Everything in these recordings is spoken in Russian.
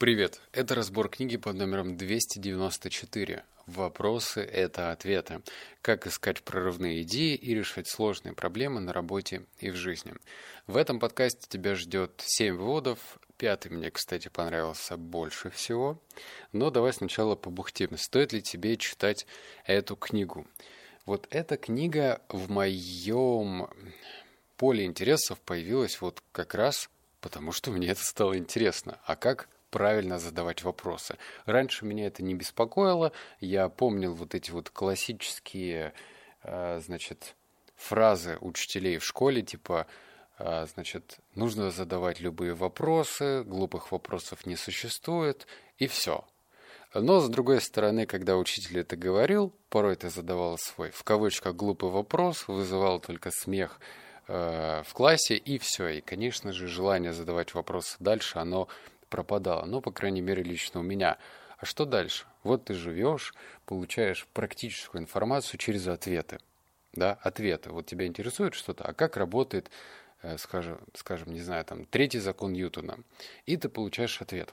Привет! Это разбор книги под номером 294. Вопросы – это ответы. Как искать прорывные идеи и решать сложные проблемы на работе и в жизни. В этом подкасте тебя ждет 7 выводов. Пятый мне, кстати, понравился больше всего. Но давай сначала побухтим. Стоит ли тебе читать эту книгу? Вот эта книга в моем поле интересов появилась вот как раз потому, что мне это стало интересно. А как правильно задавать вопросы. Раньше меня это не беспокоило. Я помнил вот эти вот классические, э, значит, фразы учителей в школе, типа, э, значит, нужно задавать любые вопросы, глупых вопросов не существует, и все. Но, с другой стороны, когда учитель это говорил, порой ты задавал свой, в кавычках, глупый вопрос, вызывал только смех э, в классе, и все. И, конечно же, желание задавать вопросы дальше, оно пропадало. Ну, по крайней мере, лично у меня. А что дальше? Вот ты живешь, получаешь практическую информацию через ответы. Да, ответы. Вот тебя интересует что-то, а как работает, э, скажем, скажем, не знаю, там, третий закон Ньютона. И ты получаешь ответ.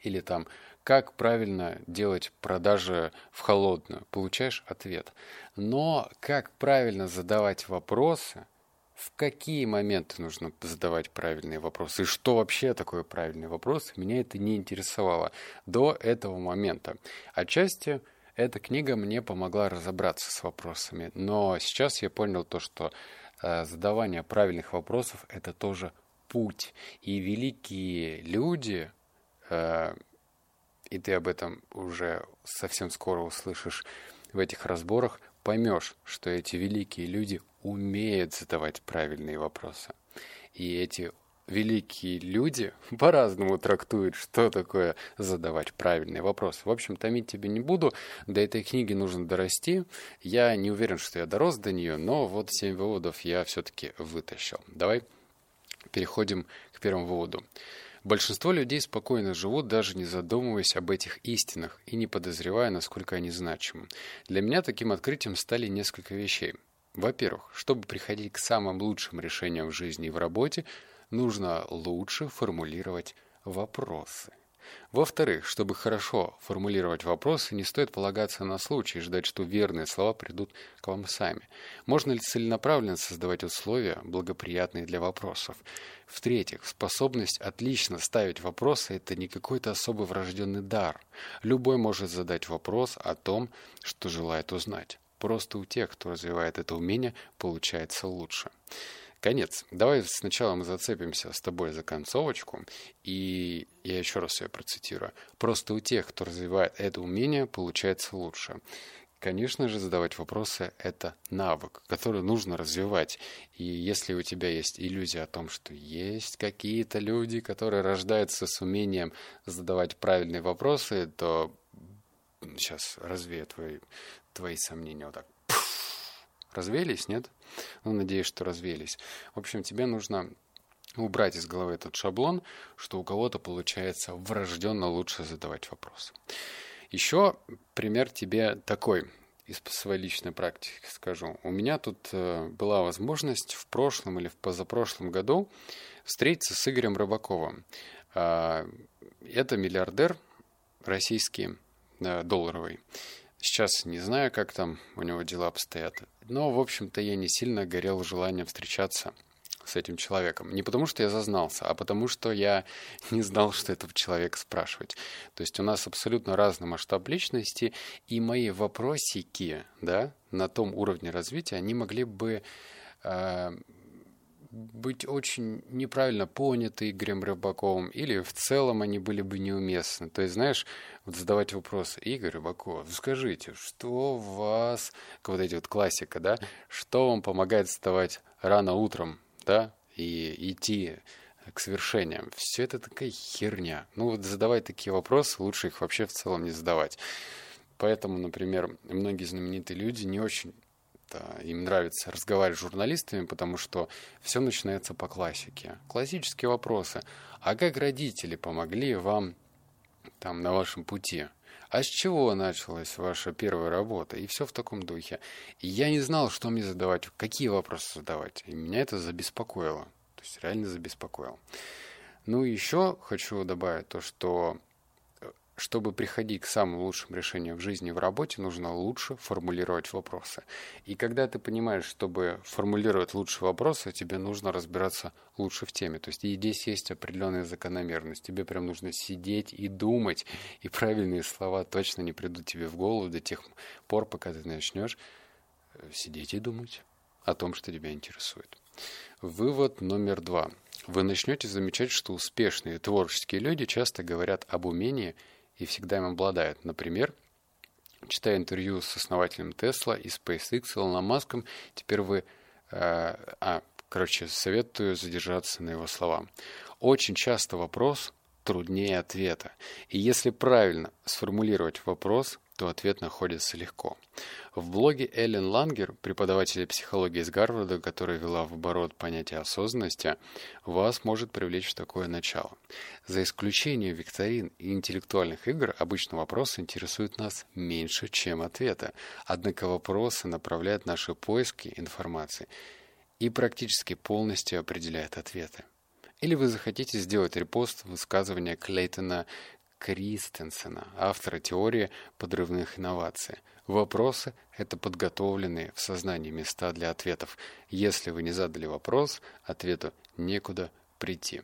Или там, как правильно делать продажи в холодную. Получаешь ответ. Но как правильно задавать вопросы – в какие моменты нужно задавать правильные вопросы и что вообще такое правильный вопрос, меня это не интересовало до этого момента. Отчасти эта книга мне помогла разобраться с вопросами, но сейчас я понял то, что э, задавание правильных вопросов – это тоже путь. И великие люди, э, и ты об этом уже совсем скоро услышишь в этих разборах, поймешь, что эти великие люди умеют задавать правильные вопросы. И эти великие люди по-разному трактуют, что такое задавать правильные вопросы. В общем, томить тебе не буду. До этой книги нужно дорасти. Я не уверен, что я дорос до нее, но вот семь выводов я все-таки вытащил. Давай переходим к первому выводу. Большинство людей спокойно живут, даже не задумываясь об этих истинах и не подозревая, насколько они значимы. Для меня таким открытием стали несколько вещей. Во-первых, чтобы приходить к самым лучшим решениям в жизни и в работе, нужно лучше формулировать вопросы. Во-вторых, чтобы хорошо формулировать вопросы, не стоит полагаться на случай и ждать, что верные слова придут к вам сами. Можно ли целенаправленно создавать условия, благоприятные для вопросов? В-третьих, способность отлично ставить вопросы – это не какой-то особый врожденный дар. Любой может задать вопрос о том, что желает узнать. Просто у тех, кто развивает это умение, получается лучше. Конец. Давай сначала мы зацепимся с тобой за концовочку, и я еще раз ее процитирую. Просто у тех, кто развивает это умение, получается лучше. Конечно же, задавать вопросы – это навык, который нужно развивать. И если у тебя есть иллюзия о том, что есть какие-то люди, которые рождаются с умением задавать правильные вопросы, то сейчас развею твои, твои сомнения вот так. Развеялись, нет? Ну, надеюсь, что развеялись. В общем, тебе нужно убрать из головы этот шаблон, что у кого-то получается врожденно лучше задавать вопросы. Еще пример тебе такой из своей личной практики скажу. У меня тут э, была возможность в прошлом или в позапрошлом году встретиться с Игорем Рыбаковым. Э, это миллиардер российский, э, долларовый. Сейчас не знаю, как там у него дела обстоят. Но, в общем-то, я не сильно горел желанием встречаться с этим человеком. Не потому, что я зазнался, а потому, что я не знал, что этого человека спрашивать. То есть у нас абсолютно разный масштаб личности, и мои вопросики, да, на том уровне развития, они могли бы э, быть очень неправильно поняты Игорем Рыбаковым, или в целом они были бы неуместны. То есть, знаешь, вот задавать вопрос, Игорь Рыбаков, скажите, что вас, вот эти вот классика, да, что вам помогает вставать рано утром, да, и идти к свершениям. Все это такая херня. Ну вот задавать такие вопросы, лучше их вообще в целом не задавать. Поэтому, например, многие знаменитые люди не очень им нравится разговаривать с журналистами, потому что все начинается по классике. Классические вопросы. А как родители помогли вам там на вашем пути? А с чего началась ваша первая работа? И все в таком духе. И я не знал, что мне задавать, какие вопросы задавать. И меня это забеспокоило. То есть реально забеспокоило. Ну и еще хочу добавить то, что чтобы приходить к самым лучшим решениям в жизни и в работе, нужно лучше формулировать вопросы. И когда ты понимаешь, чтобы формулировать лучшие вопросы, тебе нужно разбираться лучше в теме. То есть и здесь есть определенная закономерность. Тебе прям нужно сидеть и думать, и правильные слова точно не придут тебе в голову до тех пор, пока ты начнешь э, сидеть и думать о том, что тебя интересует. Вывод номер два. Вы начнете замечать, что успешные творческие люди часто говорят об умении – и всегда им обладают. Например, читая интервью с основателем Тесла и SpaceX Илоном Маском, теперь вы... Э, а, короче, советую задержаться на его словах. Очень часто вопрос труднее ответа. И если правильно сформулировать вопрос, то ответ находится легко. В блоге Эллен Лангер, преподавателя психологии из Гарварда, которая вела в оборот понятие осознанности, вас может привлечь такое начало. За исключением викторин и интеллектуальных игр, обычно вопросы интересуют нас меньше, чем ответы. Однако вопросы направляют наши поиски информации и практически полностью определяют ответы. Или вы захотите сделать репост высказывания Клейтона Кристенсена, автора теории подрывных инноваций. Вопросы – это подготовленные в сознании места для ответов. Если вы не задали вопрос, ответу некуда прийти.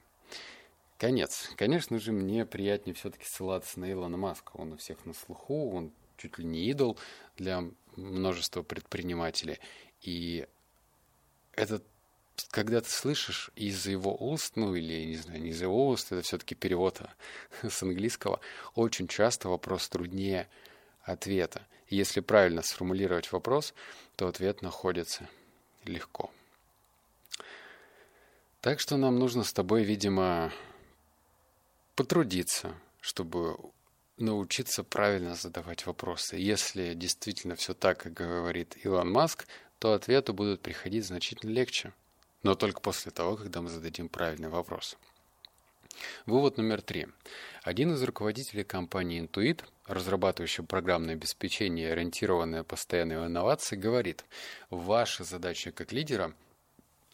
Конец. Конечно же, мне приятнее все-таки ссылаться на Илона Маска. Он у всех на слуху, он чуть ли не идол для множества предпринимателей. И этот когда ты слышишь из его уст, ну или, не знаю, не из его уст, это все-таки перевод с английского, очень часто вопрос труднее ответа. И если правильно сформулировать вопрос, то ответ находится легко. Так что нам нужно с тобой, видимо, потрудиться, чтобы научиться правильно задавать вопросы. Если действительно все так, как говорит Илон Маск, то ответы будут приходить значительно легче но только после того, когда мы зададим правильный вопрос. Вывод номер три. Один из руководителей компании Intuit, разрабатывающий программное обеспечение, ориентированное постоянные инновации, говорит, ваша задача как лидера –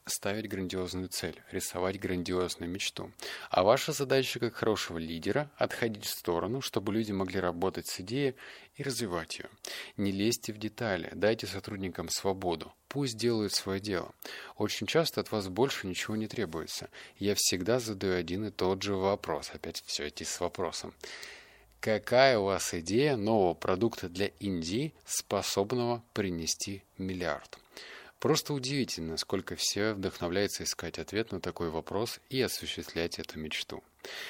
ставить грандиозную цель, рисовать грандиозную мечту. А ваша задача как хорошего лидера – отходить в сторону, чтобы люди могли работать с идеей и развивать ее. Не лезьте в детали, дайте сотрудникам свободу, пусть делают свое дело. Очень часто от вас больше ничего не требуется. Я всегда задаю один и тот же вопрос, опять все идти с вопросом. Какая у вас идея нового продукта для Индии, способного принести миллиард? Просто удивительно, сколько все вдохновляется искать ответ на такой вопрос и осуществлять эту мечту.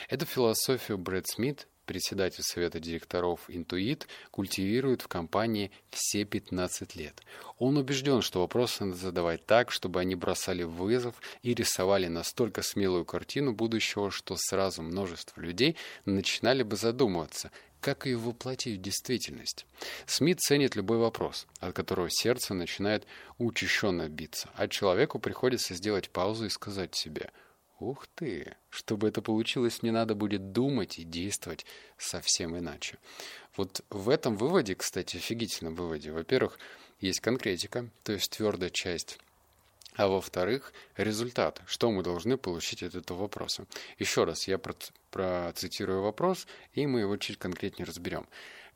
Эту философию Брэд Смит, председатель совета директоров Intuit, культивирует в компании все 15 лет. Он убежден, что вопросы надо задавать так, чтобы они бросали вызов и рисовали настолько смелую картину будущего, что сразу множество людей начинали бы задумываться, как ее воплотить в действительность. Смит ценит любой вопрос, от которого сердце начинает учащенно биться, а человеку приходится сделать паузу и сказать себе «Ух ты! Чтобы это получилось, мне надо будет думать и действовать совсем иначе». Вот в этом выводе, кстати, офигительном выводе, во-первых, есть конкретика, то есть твердая часть а во-вторых, результат, что мы должны получить от этого вопроса. Еще раз, я процитирую вопрос, и мы его чуть конкретнее разберем.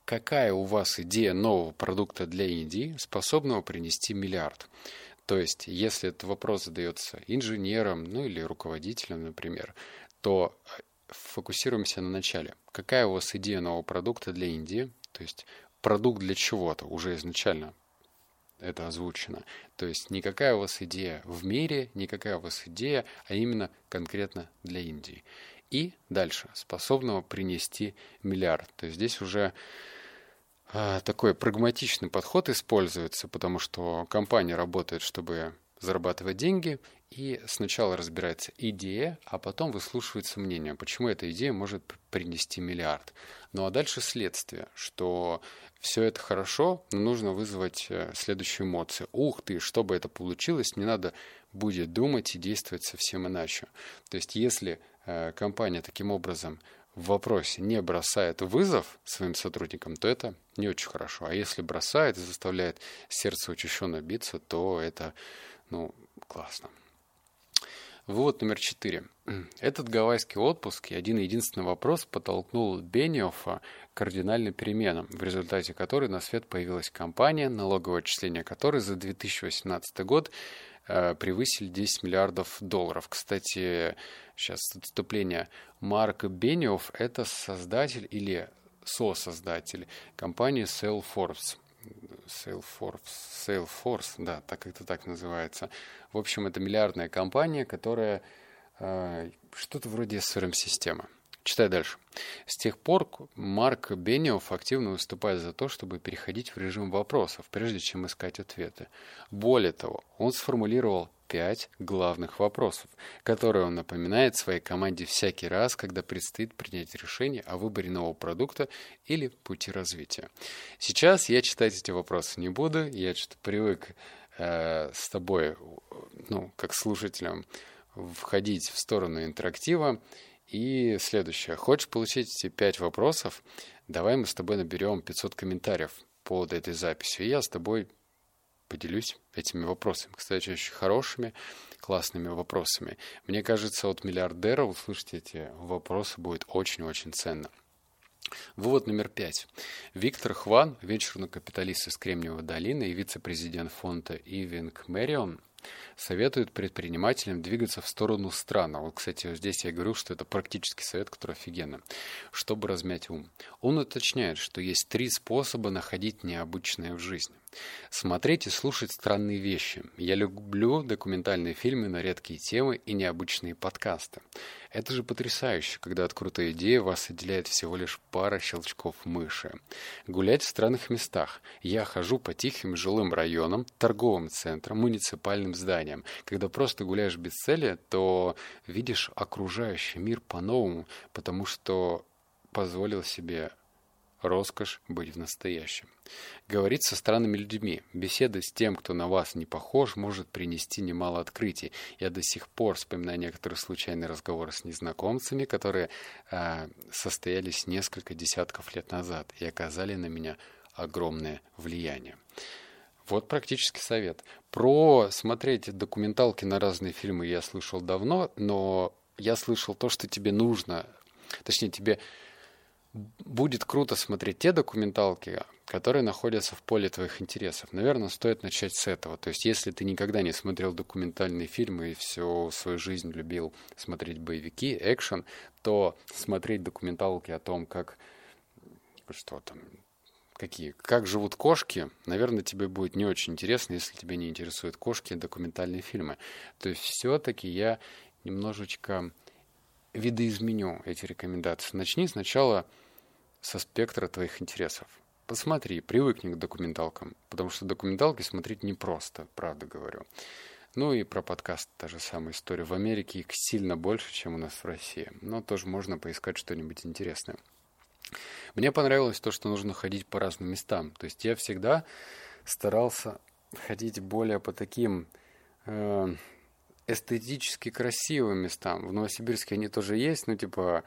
Какая у вас идея нового продукта для Индии, способного принести миллиард? То есть, если этот вопрос задается инженером, ну или руководителем, например, то э, фокусируемся на начале. Какая у вас идея нового продукта для Индии? То есть продукт для чего-то уже изначально это озвучено. То есть никакая у вас идея в мире, никакая у вас идея, а именно конкретно для Индии. И дальше, способного принести миллиард. То есть здесь уже а, такой прагматичный подход используется, потому что компания работает, чтобы зарабатывать деньги, и сначала разбирается идея, а потом выслушивается мнение, почему эта идея может принести миллиард. Ну а дальше следствие, что все это хорошо, но нужно вызвать э, следующую эмоцию. Ух ты, чтобы это получилось, не надо будет думать и действовать совсем иначе. То есть если э, компания таким образом в вопросе не бросает вызов своим сотрудникам, то это не очень хорошо. А если бросает и заставляет сердце учащенно биться, то это ну, классно. Вывод номер четыре. Этот гавайский отпуск и один единственный вопрос подтолкнул Бениофа к кардинальным переменам, в результате которой на свет появилась компания, налоговое отчисление которой за 2018 год э, превысили 10 миллиардов долларов. Кстати, сейчас отступление. Марк Бениоф – это создатель или сосоздатель компании Salesforce. Salesforce, Salesforce, да, так это так называется. В общем, это миллиардная компания, которая э, что-то вроде SRM-системы. Читай дальше. С тех пор Марк Бениов активно выступает за то, чтобы переходить в режим вопросов, прежде чем искать ответы. Более того, он сформулировал пять главных вопросов, которые он напоминает своей команде всякий раз, когда предстоит принять решение о выборе нового продукта или пути развития. Сейчас я читать эти вопросы не буду, я что-то привык э, с тобой, ну, как слушателем, входить в сторону интерактива. И следующее. Хочешь получить эти пять вопросов? Давай мы с тобой наберем 500 комментариев по этой записи. И я с тобой поделюсь этими вопросами. Кстати, очень хорошими, классными вопросами. Мне кажется, от миллиардера услышать эти вопросы будет очень-очень ценно. Вывод номер пять. Виктор Хван, вечерный капиталист из Кремниевой долины и вице-президент фонда Ивинг Мэрион, советует предпринимателям двигаться в сторону стран. Вот, кстати, здесь я говорю, что это практический совет, который офигенно, чтобы размять ум. Он уточняет, что есть три способа находить необычное в жизни. Смотреть и слушать странные вещи. Я люблю документальные фильмы на редкие темы и необычные подкасты. Это же потрясающе, когда от крутой идеи вас отделяет всего лишь пара щелчков мыши. Гулять в странных местах. Я хожу по тихим жилым районам, торговым центрам, муниципальным зданиям. Когда просто гуляешь без цели, то видишь окружающий мир по-новому, потому что позволил себе роскошь быть в настоящем. Говорить со странными людьми, беседа с тем, кто на вас не похож, может принести немало открытий. Я до сих пор вспоминаю некоторые случайные разговоры с незнакомцами, которые э, состоялись несколько десятков лет назад и оказали на меня огромное влияние. Вот практически совет. Про смотреть документалки на разные фильмы я слышал давно, но я слышал то, что тебе нужно, точнее, тебе будет круто смотреть те документалки, которые находятся в поле твоих интересов. Наверное, стоит начать с этого. То есть, если ты никогда не смотрел документальные фильмы и всю свою жизнь любил смотреть боевики, экшен, то смотреть документалки о том, как что там, какие, как живут кошки, наверное, тебе будет не очень интересно, если тебя не интересуют кошки и документальные фильмы. То есть, все-таки я немножечко видоизменю эти рекомендации. Начни сначала со спектра твоих интересов. Посмотри, привыкни к документалкам, потому что документалки смотреть непросто, правда говорю. Ну и про подкаст та же самая история. В Америке их сильно больше, чем у нас в России. Но тоже можно поискать что-нибудь интересное. Мне понравилось то, что нужно ходить по разным местам. То есть я всегда старался ходить более по таким э, эстетически красивым местам. В Новосибирске они тоже есть, ну, типа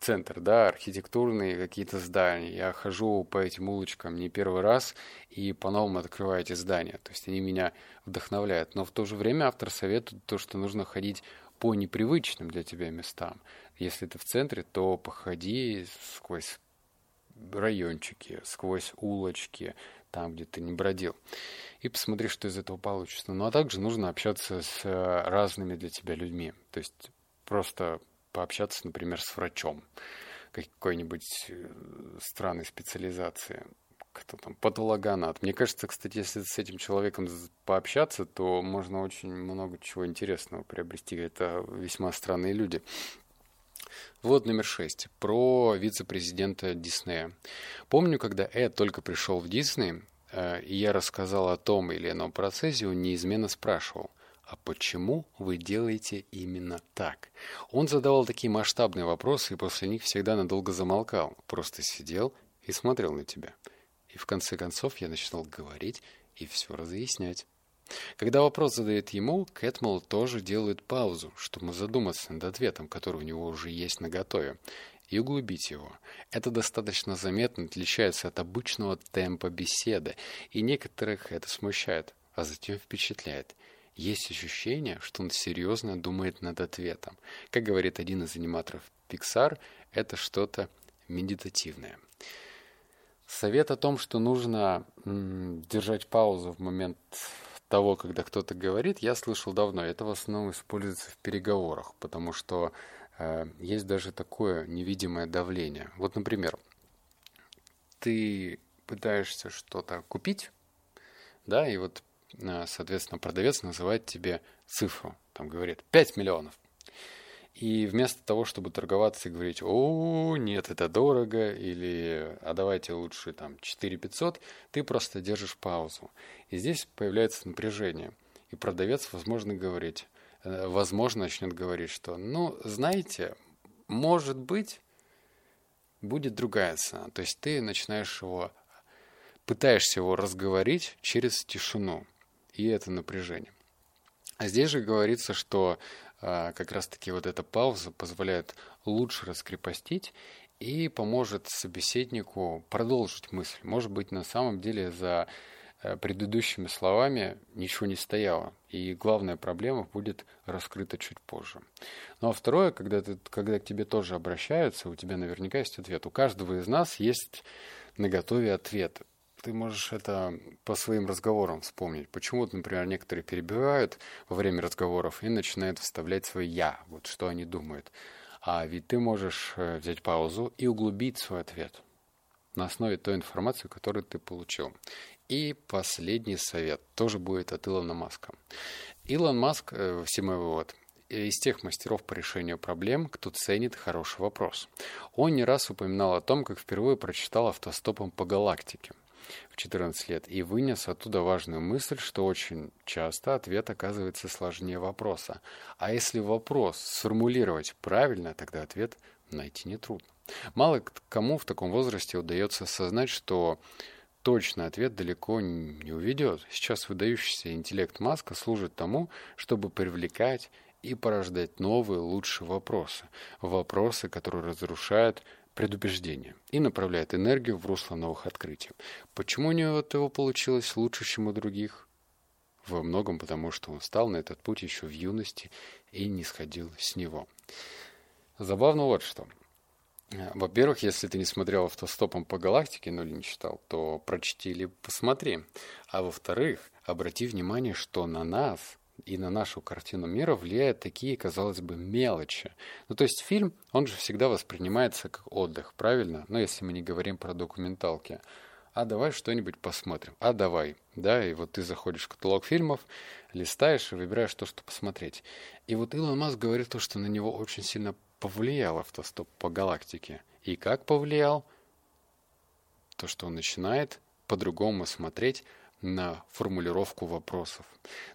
центр, да, архитектурные какие-то здания. Я хожу по этим улочкам не первый раз и по-новому открываю эти здания. То есть они меня вдохновляют. Но в то же время автор советует то, что нужно ходить по непривычным для тебя местам. Если ты в центре, то походи сквозь райончики, сквозь улочки, там, где ты не бродил. И посмотри, что из этого получится. Ну а также нужно общаться с э, разными для тебя людьми. То есть просто пообщаться, например, с врачом какой-нибудь э, странной специализации кто там, патологоанат. Мне кажется, кстати, если с этим человеком пообщаться, то можно очень много чего интересного приобрести. Это весьма странные люди. Вот номер шесть. Про вице-президента Диснея. Помню, когда Эд только пришел в Дисней, э, и я рассказал о том или ином процессе, он неизменно спрашивал, а почему вы делаете именно так? Он задавал такие масштабные вопросы и после них всегда надолго замолкал, просто сидел и смотрел на тебя. И в конце концов я начинал говорить и все разъяснять. Когда вопрос задает ему, Кэтмол тоже делает паузу, чтобы задуматься над ответом, который у него уже есть наготове, и углубить его. Это достаточно заметно отличается от обычного темпа беседы, и некоторых это смущает, а затем впечатляет. есть ощущение, что он серьезно думает над ответом. Как говорит один из аниматоров Pixar, это что-то медитативное. Совет о том, что нужно держать паузу в момент того, когда кто-то говорит, я слышал давно. Это в основном используется в переговорах, потому что э, есть даже такое невидимое давление. Вот, например, ты пытаешься что-то купить, да, и вот, э, соответственно, продавец называет тебе цифру, там говорит 5 миллионов. И вместо того, чтобы торговаться и говорить, о, нет, это дорого, или а давайте лучше там 4 500, ты просто держишь паузу. И здесь появляется напряжение. И продавец, возможно, говорить, э, возможно, начнет говорить, что, ну, знаете, может быть, будет другая цена. То есть ты начинаешь его, пытаешься его разговорить через тишину и это напряжение. А здесь же говорится, что а, как раз-таки вот эта пауза позволяет лучше раскрепостить и поможет собеседнику продолжить мысль. Может быть, на самом деле за э, предыдущими словами ничего не стояло, и главная проблема будет раскрыта чуть позже. Ну а второе, когда, ты, когда к тебе тоже обращаются, у тебя наверняка есть ответ. У каждого из нас есть на готове ответ ты можешь это по своим разговорам вспомнить. Почему, например, некоторые перебивают во время разговоров и начинают вставлять свое «я», вот что они думают. А ведь ты можешь э, взять паузу и углубить свой ответ на основе той информации, которую ты получил. И последний совет тоже будет от Илона Маска. Илон Маск, э, все мой вывод, из тех мастеров по решению проблем, кто ценит хороший вопрос. Он не раз упоминал о том, как впервые прочитал автостопом по галактике в 14 лет и вынес оттуда важную мысль, что очень часто ответ оказывается сложнее вопроса. А если вопрос сформулировать правильно, тогда ответ найти нетрудно. Мало кому в таком возрасте удается осознать, что точный ответ далеко не уведет. Сейчас выдающийся интеллект Маска служит тому, чтобы привлекать и порождать новые, лучшие вопросы. Вопросы, которые разрушают предубеждение и направляет энергию в русло новых открытий. Почему у него от его получилось лучше, чем у других? Во многом потому, что он стал на этот путь еще в юности и не сходил с него. Забавно вот что. Во-первых, если ты не смотрел автостопом по галактике, ну или не читал, то прочти или посмотри. А во-вторых, обрати внимание, что на нас и на нашу картину мира влияют такие, казалось бы, мелочи. Ну, то есть фильм, он же всегда воспринимается как отдых, правильно? Ну, если мы не говорим про документалки. А давай что-нибудь посмотрим. А давай. Да, и вот ты заходишь в каталог фильмов, листаешь и выбираешь то, что посмотреть. И вот Илон Маск говорит то, что на него очень сильно повлиял автостоп по галактике. И как повлиял? То, что он начинает по-другому смотреть на формулировку вопросов.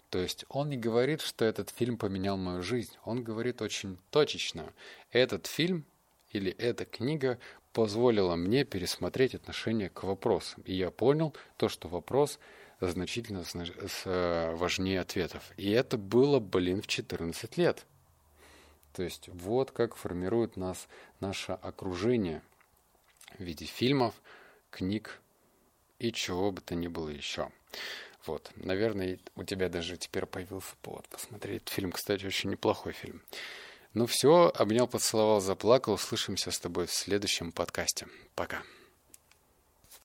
То есть он не говорит, что этот фильм поменял мою жизнь. Он говорит очень точечно. Этот фильм или эта книга позволила мне пересмотреть отношение к вопросам. И я понял то, что вопрос значительно важнее ответов. И это было, блин, в 14 лет. То есть вот как формирует нас наше окружение в виде фильмов, книг и чего бы то ни было еще. Вот, наверное, у тебя даже теперь появился повод посмотреть. Фильм, кстати, очень неплохой фильм. Ну все, обнял, поцеловал, заплакал. Услышимся с тобой в следующем подкасте. Пока.